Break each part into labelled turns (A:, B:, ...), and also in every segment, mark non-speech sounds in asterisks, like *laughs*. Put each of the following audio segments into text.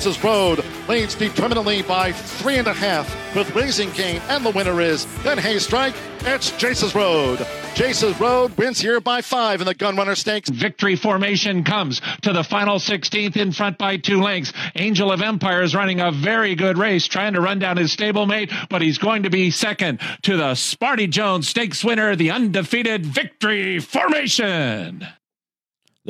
A: Jace's Road leads determinately by three and a half with Raising Cane, and the winner is Ben Haystrike. It's Jace's Road. Jace's Road wins here by five in the Gunrunner Stakes.
B: Victory formation comes to the final 16th in front by two lengths. Angel of Empire is running a very good race, trying to run down his stablemate, but he's going to be second to the Smarty Jones Stakes winner, the undefeated Victory formation.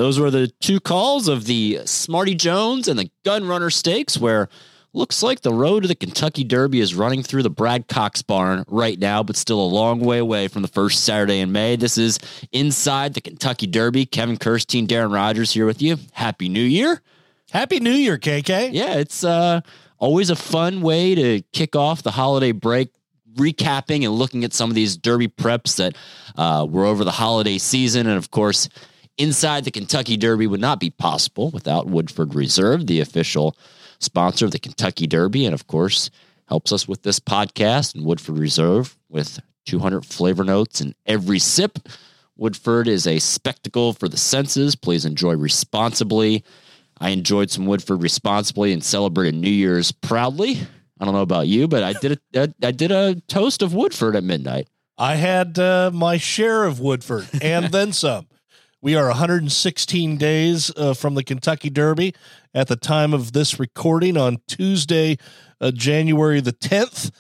C: Those were the two calls of the Smarty Jones and the Gunrunner Stakes, where looks like the road to the Kentucky Derby is running through the Brad Cox barn right now, but still a long way away from the first Saturday in May. This is inside the Kentucky Derby. Kevin Kerstein, Darren Rogers here with you. Happy New Year.
D: Happy New Year, KK.
C: Yeah, it's uh, always a fun way to kick off the holiday break. Recapping and looking at some of these Derby preps that uh, were over the holiday season. And of course, inside the Kentucky Derby would not be possible without Woodford Reserve, the official sponsor of the Kentucky Derby, and of course, helps us with this podcast and Woodford Reserve with 200 flavor notes in every sip. Woodford is a spectacle for the senses. Please enjoy responsibly. I enjoyed some Woodford responsibly and celebrated New Year's proudly. I don't know about you, but I did a, I did a toast of Woodford at midnight.
D: I had uh, my share of Woodford and then some. We are 116 days uh, from the Kentucky Derby at the time of this recording on Tuesday, uh, January the 10th.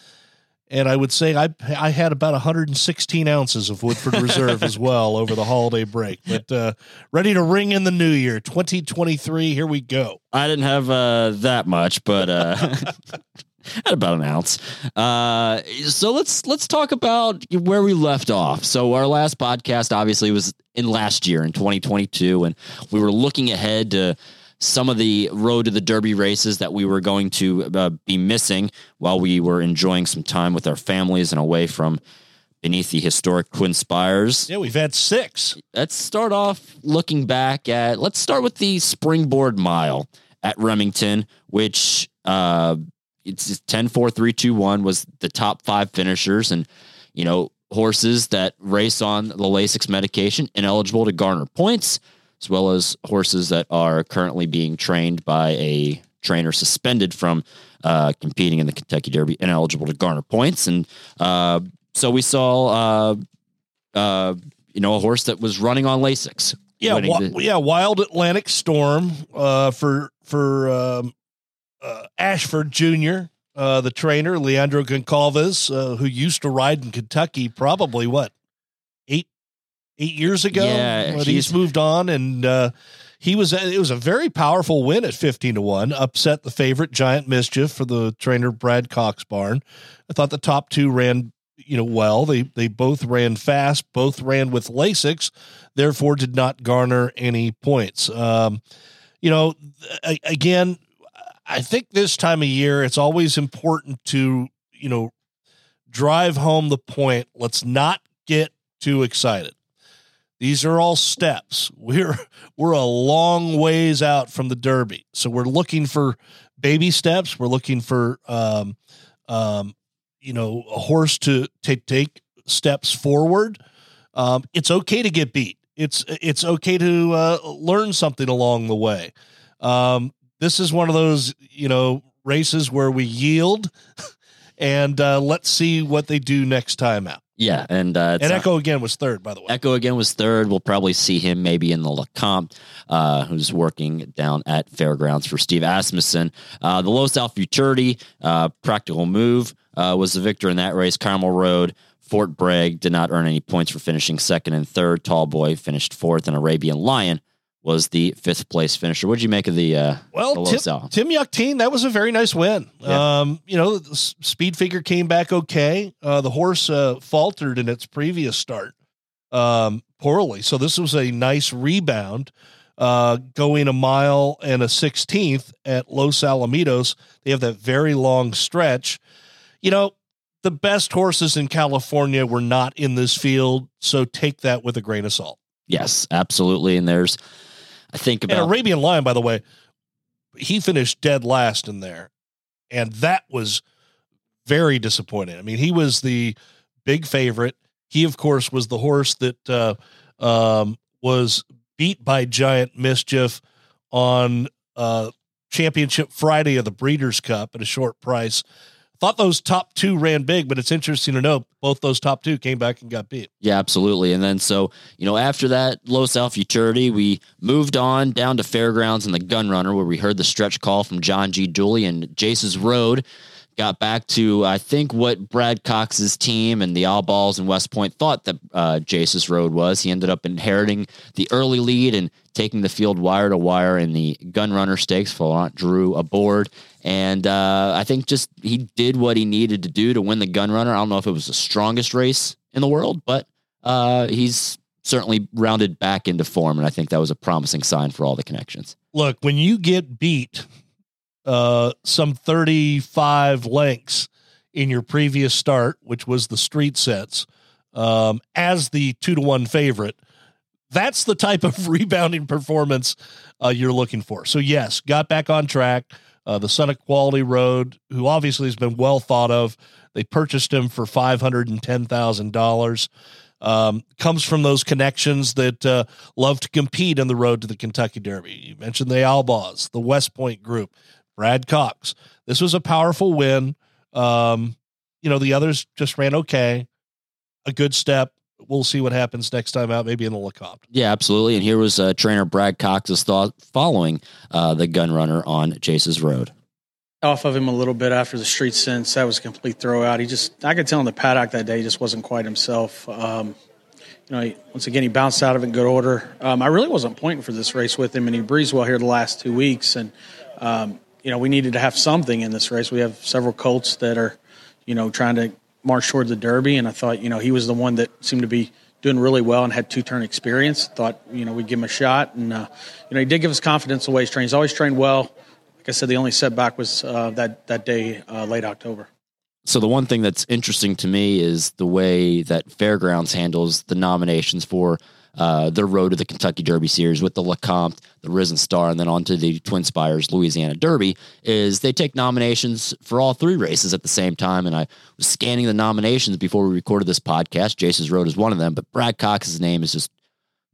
D: And I would say I I had about 116 ounces of Woodford *laughs* Reserve as well over the holiday break. But uh, ready to ring in the new year, 2023. Here we go.
C: I didn't have uh, that much, but uh, *laughs* *laughs* at about an ounce. Uh, so let's let's talk about where we left off. So our last podcast obviously was in last year in 2022, and we were looking ahead to some of the road to the Derby races that we were going to uh, be missing while we were enjoying some time with our families and away from beneath the historic Twin Spires.
D: Yeah, we've had six.
C: Let's start off looking back at. Let's start with the Springboard Mile at Remington, which uh, it's 10 4 3 2 1 was the top five finishers and you know horses that race on the lasix medication ineligible to garner points as well as horses that are currently being trained by a trainer suspended from uh, competing in the kentucky derby ineligible to garner points. And uh, so we saw uh, uh you know a horse that was running on lasix
D: yeah the- yeah wild atlantic storm uh, for for um, uh, Ashford Jr., uh, the trainer, Leandro Goncalves, uh, who used to ride in Kentucky probably what, eight eight years ago?
C: Yeah.
D: But he's moved on and uh, he was it was a very powerful win at 15 to 1 upset the favorite giant mischief for the trainer brad cox barn i thought the top two ran you know well they they both ran fast both ran with lasix therefore did not garner any points um, you know again I think this time of year, it's always important to, you know, drive home the point. Let's not get too excited. These are all steps. *laughs* We're we're a long ways out from the Derby, so we're looking for baby steps. We're looking for, um, um, you know, a horse to take take steps forward. Um, it's okay to get beat. It's it's okay to uh, learn something along the way. Um, this is one of those you know races where we yield *laughs* and uh, let's see what they do next time out.
C: Yeah, and uh,
D: and Echo again was third, by the way.
C: Echo again was third. We'll probably see him maybe in the Lecomte, uh, who's working down at Fairgrounds for Steve Asmussen. Uh, the Los Al Futurity, uh, practical move, uh, was the victor in that race. Carmel Road, Fort Bragg did not earn any points for finishing second and third. Tall Boy finished fourth, and Arabian Lion was the fifth place finisher. What did you make of the uh,
D: well the Tim, Tim Yakteen? That was a very nice win. Yeah. Um, you know, the speed figure came back okay. Uh, the horse uh, faltered in its previous start um, poorly, so this was a nice rebound. Uh, going a mile and a sixteenth at Los Alamitos, they have that very long stretch. You know, the best horses in California were not in this field, so take that with a grain of salt.
C: Yes, absolutely. And there's I think about
D: and Arabian Lion, by the way, he finished dead last in there, and that was very disappointing. I mean, he was the big favorite. He, of course, was the horse that uh, um, was beat by Giant Mischief on uh, championship Friday of the Breeders' Cup at a short price. Thought those top two ran big, but it's interesting to know both those top two came back and got beat.
C: Yeah, absolutely. And then so, you know, after that Los Al Futurity, we moved on down to Fairgrounds and the Gun Runner, where we heard the stretch call from John G. Dooley and Jace's Road got back to I think what Brad Cox's team and the Albaughs and West Point thought that uh, Jace's Road was. He ended up inheriting the early lead and taking the field wire to wire in the Gun Runner Stakes. Florent Geroux aboard, and uh, I think just he did what he needed to do to win the Gun Runner. I don't know if it was the strongest race in the world, but uh, he's certainly rounded back into form, and I think that was a promising sign for all the connections.
D: Look, when you get beat uh, some 35 lengths in your previous start, which was the Street Sense, um, as the two to one favorite. That's the type of *laughs* rebounding performance uh, you're looking for. So, yes, got back on track. Uh, the son of Quality Road, who obviously has been well thought of, they purchased him for $510,000. Um, comes from those connections that uh, love to compete on the road to the Kentucky Derby. You mentioned the Albaughs, the West Point group, Brad Cox. This was a powerful win. Um, you know, the others just ran okay. A good step. We'll see what happens next time out, maybe in the Lecomte.
C: Yeah, absolutely. And here was uh, trainer Brad Cox's thought following uh, the gun runner on Jace's Road.
E: Off of him a little bit after the street sense. That was a complete throwout. He just, I could tell in the paddock that day, he just wasn't quite himself. Um, you know, he, once again, he bounced out of it in good order. Um, I really wasn't pointing for this race with him, and he breezed well here the last two weeks. And um, you know, we needed to have something in this race. We have several colts that are, you know, trying to march toward the Derby, and I thought, you know, he was the one that seemed to be doing really well and had two turn experience. Thought, you know, we'd give him a shot, and uh, you know, he did give us confidence the way he's trained. He's always trained well. Like I said, the only setback was uh, that that day, uh, late October.
C: So the one thing that's interesting to me is the way that Fairgrounds handles the nominations for uh, their road to the Kentucky Derby Series with the Lecomte, the Risen Star, and then on to the Twin Spires Louisiana Derby is they take nominations for all three races at the same time. And I was scanning the nominations before we recorded this podcast. Jace's Road is one of them, but Brad Cox's name is just,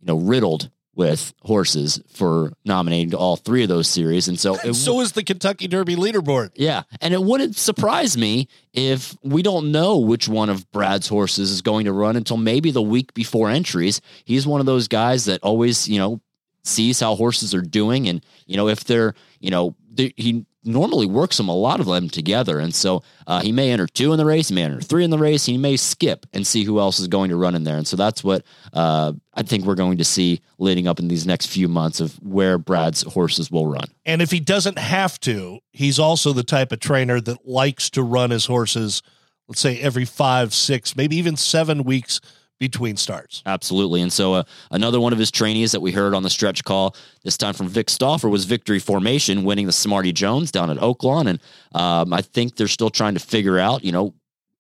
C: you know, riddled with horses for nominating to all three of those series. And so, *laughs*
D: it, so is the Kentucky Derby leaderboard.
C: Yeah. And it wouldn't surprise me if we don't know which one of Brad's horses is going to run until maybe the week before entries. He's one of those guys that always, you know, sees how horses are doing. And, you know, if they're, you know, they, he normally works them a lot of them together, and so uh, he may enter two in the race, he may enter three in the race, he may skip and see who else is going to run in there, and so that's what uh, I think we're going to see leading up in these next few months of where Brad's horses will run.
D: And if he doesn't have to, he's also the type of trainer that likes to run his horses, let's say every five, six, maybe even seven weeks between starts.
C: Absolutely. And so uh, another one of his trainees that we heard on the stretch call, this time from Vic Stauffer, was Victory Formation, winning the Smarty Jones down at Oaklawn. And um, I think they're still trying to figure out, you know,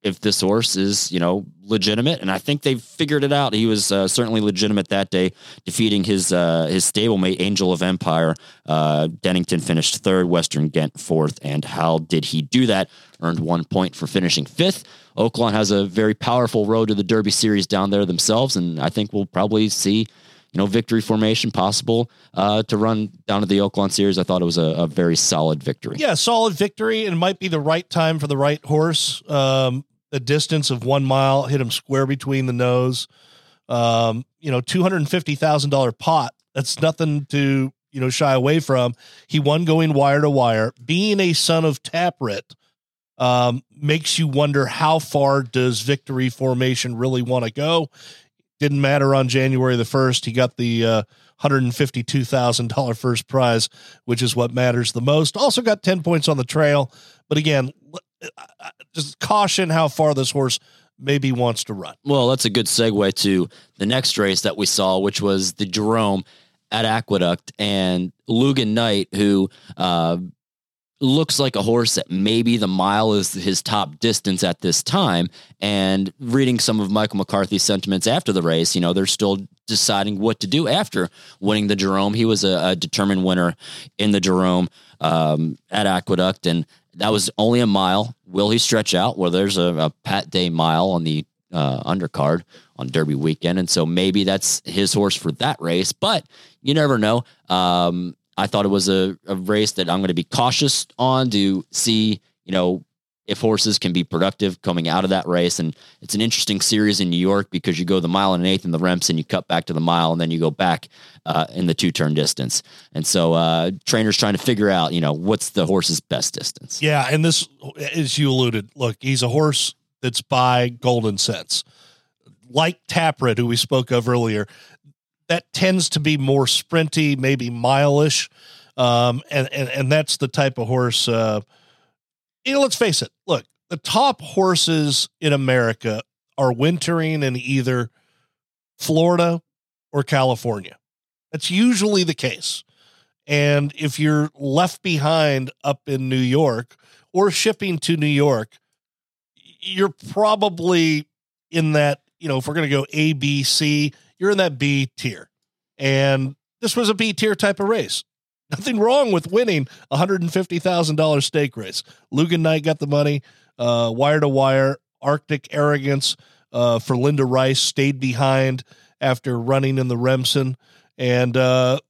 C: if this horse is, you know, legitimate. And I think they've figured it out. He was uh, certainly legitimate that day, defeating his uh, his stablemate Angel of Empire. Uh, Dennington finished third, Western Gent fourth. And how did he do that? Earned one point for finishing fifth. Oaklawn has a very powerful road to the Derby Series down there themselves, and I think we'll probably see, you know, victory formation possible uh, to run down to the Oaklawn Series. I thought it was a, a, very solid victory.
D: Yeah, solid victory, and it might be the right time for the right horse. Um, a distance of one mile, hit him square between the nose. Um, you know, two hundred and fifty thousand dollar pot. That's nothing to you know shy away from. He won going wire to wire, being a son of Tapit um, makes you wonder how far does victory formation really want to go. Didn't matter on January the first. He got the uh, hundred and fifty-two thousand dollar first prize, which is what matters the most. Also got ten points on the trail, but again, just caution how far this horse maybe wants to run.
C: Well, that's a good segue to the next race that we saw, which was the Jerome at Aqueduct and Lugan Knight, who uh, looks like a horse that maybe the mile is his top distance at this time. And reading some of Michael McCarthy's sentiments after the race, you know, they're still deciding what to do after winning the Jerome. He was a, a determined winner in the Jerome um, at Aqueduct, and that was only a mile. Will he stretch out? Well, there's a, a Pat Day mile on the uh, undercard on Derby weekend, and so maybe that's his horse for that race. But you never know. Um, I thought it was a, a race that I'm going to be cautious on to see, you know, if horses can be productive coming out of that race. And it's an interesting series in New York because you go the mile and an eighth in the Remsen, and you cut back to the mile, and then you go back uh, in the two turn distance. And so uh, trainers trying to figure out, you know, what's the horse's best distance.
D: Yeah, and this, as you alluded, look, he's a horse that's by Golden Sense, like Tapit, who we spoke of earlier. That tends to be more sprinty, maybe mileish, um, and and and that's the type of horse. Uh, you know, let's face it. Look, the top horses in America are wintering in either Florida or California. That's usually the case. And if you're left behind up in New York or shipping to New York, you're probably in that, you know, if we're going to go A, B, C, you're in that B tier. And this was a B tier type of race. Nothing wrong with winning a $150,000 stake race. Lugan Knight got the money, uh, wire to wire, Arctic Arrogance uh, for Linda Rice stayed behind after running in the Remsen. And uh,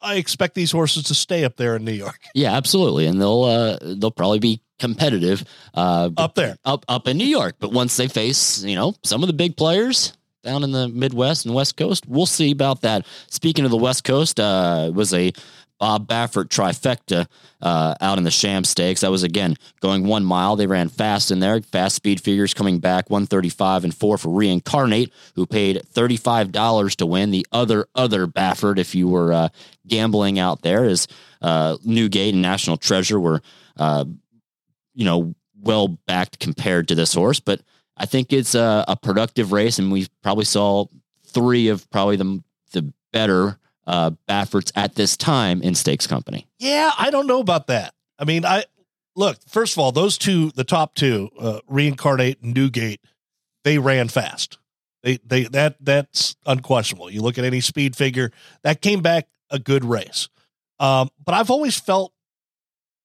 D: I expect these horses to stay up there in New York.
C: Yeah, absolutely. And they'll uh, they'll probably be competitive uh,
D: up there,
C: up up in New York. But once they face, you know, some of the big players down in the Midwest and West Coast, we'll see about that. Speaking of the West Coast, uh, it was a Bob Baffert trifecta uh, out in the Sham Stakes. That was again going one mile. They ran fast in there. Fast speed figures coming back 135 and four for Reincarnate, who paid $35 to win. The other other Baffert, if you were uh, gambling out there, is uh, Newgate and National Treasure were, uh, you know, well backed compared to this horse. But I think it's a, a productive race, and we probably saw three of probably the the better uh, Baffert's at this time in Stakes Company.
D: Yeah, I don't know about that. I mean, I look first of all, those two, the top two, uh, Reincarnate and Newgate, they ran fast. They they that that's unquestionable. You look at any speed figure that came back a good race. Um, but I've always felt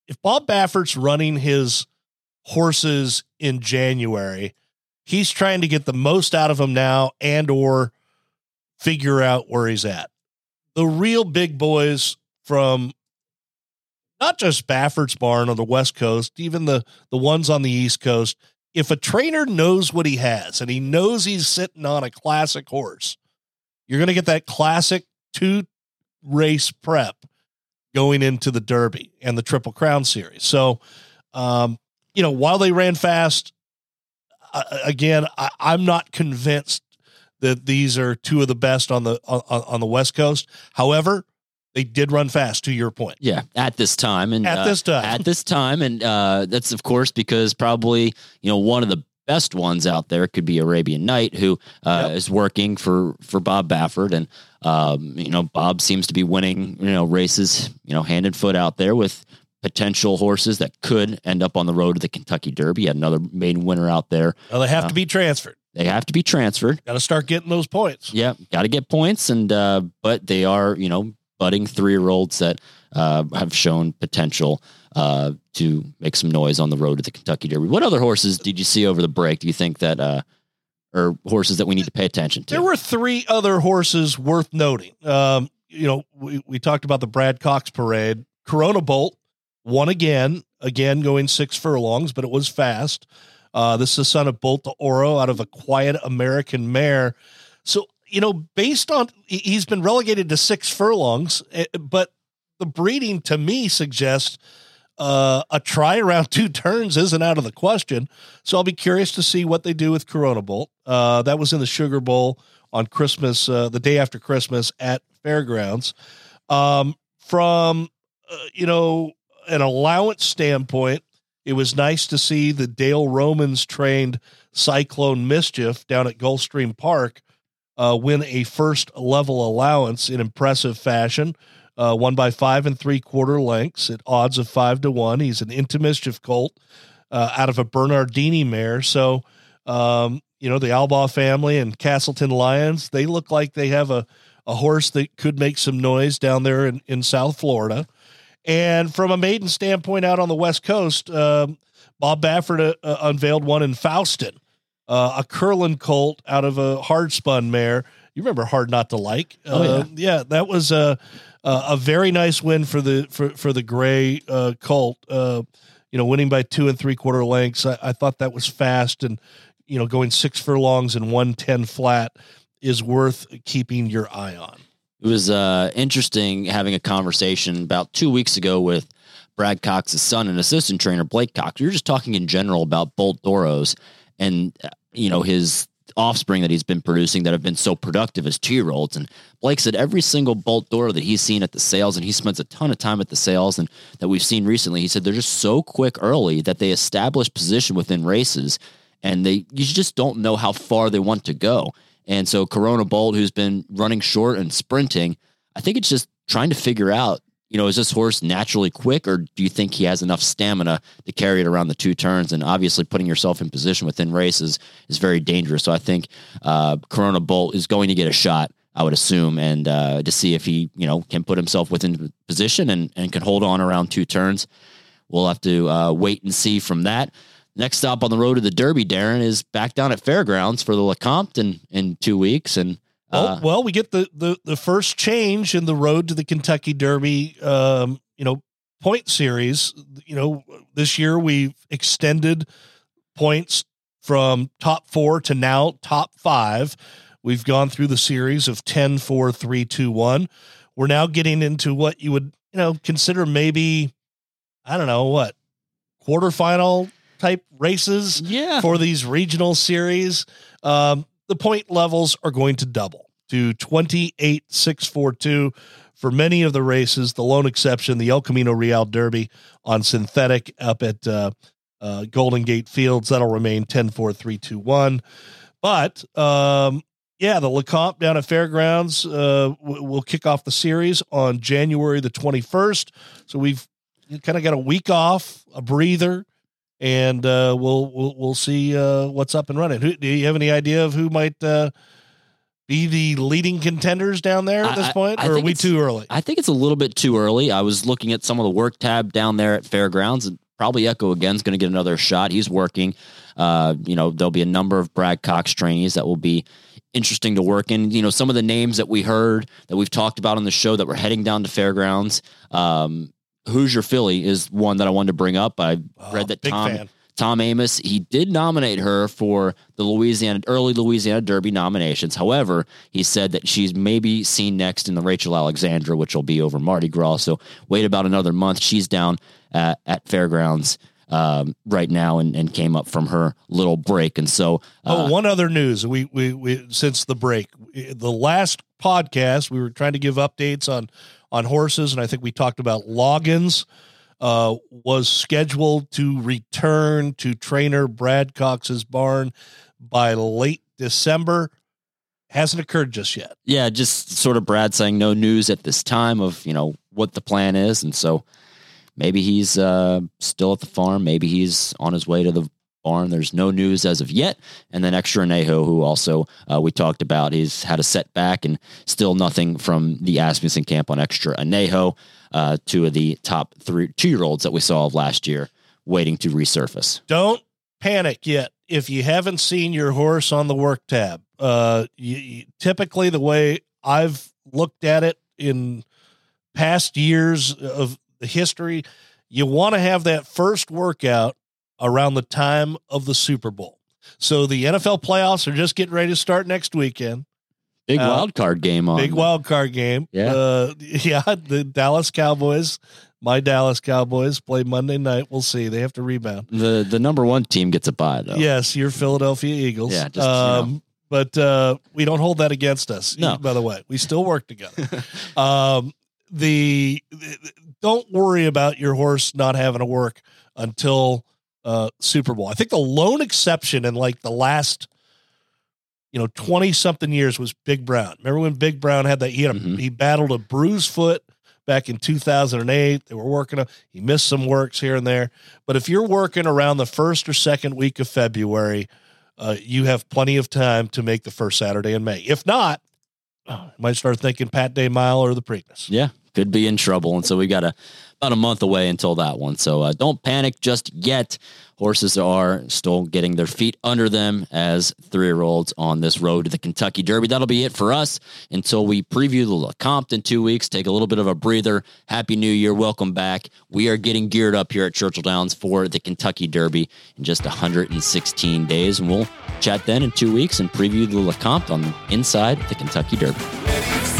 D: if Bob Baffert's running his horses in January, he's trying to get the most out of them now and or figure out where he's at the real big boys from not just Baffert's barn on the West Coast, even the the ones on the East Coast. If a trainer knows what he has and he knows he's sitting on a classic horse, you're going to get that classic two race prep going into the Derby and the Triple Crown series. So, um, you know, while they ran fast, uh, again, I, I'm not convinced that these are two of the best on the on, on the West Coast. However, they did run fast to your point.
C: Yeah, at this time and
D: at uh, this time,
C: at this time, and uh, that's of course because probably you know one of the best ones out there could be Arabian Knight, who uh, yep. is working for for Bob Baffert, and um, you know Bob seems to be winning you know races you know hand and foot out there with potential horses that could end up on the road to the Kentucky Derby. Had another maiden winner out there.
D: Well, they have uh, to be transferred.
C: They have to be transferred.
D: Got to start getting those points.
C: Yeah, got to get points, and uh, but they are you know budding three year olds that uh, have shown potential uh, to make some noise on the road to the Kentucky Derby. What other horses did you see over the break? Do you think that uh, are horses that we need to pay attention to?
D: There were three other horses worth noting. Um, you know, we, we talked about the Brad Cox parade. Corona Bolt won again, again going six furlongs, but it was fast. Uh, this is the son of Bolt d'Oro out of a quiet American mare. So, you know, based on he's been relegated to six furlongs, eh, but the breeding to me suggests uh, a try around *laughs* two turns isn't out of the question. So I'll be curious to see what they do with Corona Bolt. Uh, that was in the Sugar Bowl on Christmas, uh, the day after Christmas at Fairgrounds. Um, from, uh, you know, an allowance standpoint, it was nice to see the Dale Romans trained Cyclone Mischief down at Gulfstream Park uh, win a first level allowance in impressive fashion. Uh, won by five and three quarter lengths at odds of five to one. He's an into mischief colt uh, out of a Bernardini mare. So, um, you know, the Albaugh family and Castleton Lyons, they look like they have a, a horse that could make some noise down there in, in South Florida. And from a maiden standpoint out on the West Coast, uh, Bob Baffert uh, uh, unveiled one in Fauston, uh, a Curlin colt out of a hard spun mare. you remember Hard Not to Like.
C: Oh, yeah.
D: Uh, yeah, that was a a a very nice win for the for for the Gray uh, Colt. Uh, you know, winning by two and three quarter lengths. I, I thought that was fast, and you know, going six furlongs and one ten flat is worth keeping your eye on.
C: It was uh, interesting having a conversation about two weeks ago with Brad Cox's son and assistant trainer Blake Cox. We were just talking in general about Bolt d'Oros and uh, you know his offspring that he's been producing that have been so productive as two year olds. And Blake said every single Bolt d'Oro that he's seen at the sales, and he spends a ton of time at the sales, and that we've seen recently, he said they're just so quick early that they establish position within races, and they you just don't know how far they want to go. And so Corona Bolt, who's been running short and sprinting, I think it's just trying to figure out, you know, is this horse naturally quick or do you think he has enough stamina to carry it around the two turns? And obviously putting yourself in position within races is very dangerous. So I think uh, Corona Bolt is going to get a shot. I would assume, and uh, to see if he, you know, can put himself within position and, and can hold on around two turns. We'll have to uh, wait and see from that. Next stop on the road to the Derby, Darren, is back down at Fairgrounds for the Lecomte in, in two weeks. And
D: Well,
C: uh,
D: well, we get the, the the first change in the road to the Kentucky Derby. Um, you know, point series. You know, this year we've extended points from top four to now top five. We've gone through the series of 10, 4, 3, 2, 1. We're now getting into what you would, you know, consider maybe, I don't know, what, quarterfinal type races
C: yeah,
D: for these regional series. Um, the point levels are going to double to 28,642 for many of the races. The lone exception, the El Camino Real Derby on synthetic up at uh, uh, Golden Gate Fields, that'll remain 10 4 3 2 1. But um, yeah, the Lecomte down at Fairgrounds uh, w- will kick off the series on January the 21st. So we've kind of got a week off, a breather and uh, we'll we'll we'll see uh, what's up and running. Who, do you have any idea of who might uh, be the leading contenders down there at this
C: I-
D: point,
C: I
D: or are we too early?
C: I think it's a little bit too early. I was looking at some of the work tab down there at Fairgrounds, and probably Echo again is going to get another shot. He's working. Uh, you know, there'll be a number of Brad Cox trainees that will be interesting to work in. You know, some of the names that we heard that we've talked about on the show that were heading down to Fairgrounds. Um, Hoosier Philly is one that I wanted to bring up. I read that
D: Oh,
C: Tom
D: fan.
C: Tom Amoss, he did nominate her for the Louisiana early Louisiana Derby nominations. However, he said that she's maybe seen next in the Rachel Alexandra, which will be over Mardi Gras. So wait about another month. She's down at, at Fairgrounds um, right now and, and came up from her little break. And so, uh,
D: oh, one other news we, we we since the break, the last podcast we were trying to give updates on on horses, and I think we talked about Loggins. Uh, was scheduled to return to trainer Brad Cox's barn by late December. Hasn't occurred just yet.
C: yeah, just sort of Brad saying no news at this time of, you know, what the plan is. And so maybe he's uh, still at the farm. Maybe he's on his way to the barn. There's no news as of yet. And then Extra Anejo, who also uh, we talked about, he's had a setback and still nothing from the Asmussen camp on Extra Anejo. Uh, two of the top three two year olds that we saw of last year waiting to resurface.
D: don't panic yet if you haven't seen your horse on the work tab uh you, you- typically the way i've looked at it in past years of the history you want to have that first workout around the time of the super bowl so the nfl playoffs are just getting ready to start next weekend
C: Big
D: Uh,
C: wild card game on
D: big wild card game
C: Yeah.
D: uh *laughs* yeah the dallas cowboys my dallas cowboys play monday night we'll see they have to rebound
C: the the number one team gets a bye though.
D: Yes, your Philadelphia Eagles.
C: Yeah, just, you
D: um, but uh, we don't hold that against us.
C: No.
D: by the way, we still work together. *laughs* um, the, the- don't worry about your horse not having to work until uh, Super Bowl. I think the lone exception in like the last, you know, twenty something years was Big Brown. Remember when Big Brown had that? He had a,
C: Mhm.
D: he battled a bruised foot back in 2008. They were working. A, he missed some works here and there. But if you're working around the first or second week of February, uh, you have plenty of time to make the first Saturday in May. If not, you might start thinking Pat Day Mile or the Preakness.
C: Yeah, could be in trouble. And so we got to about a month away until that one. So uh, don't panic just yet. Horses are still getting their feet under them as three year olds on this road to the Kentucky Derby. That'll be it for us until we preview the Lecomte in two weeks. Take a little bit of a breather. Happy New Year. Welcome back. We are getting geared up here at Churchill Downs for the Kentucky Derby in just 116 days. And we'll chat then in two weeks and preview the Lecomte on Inside the Kentucky Derby.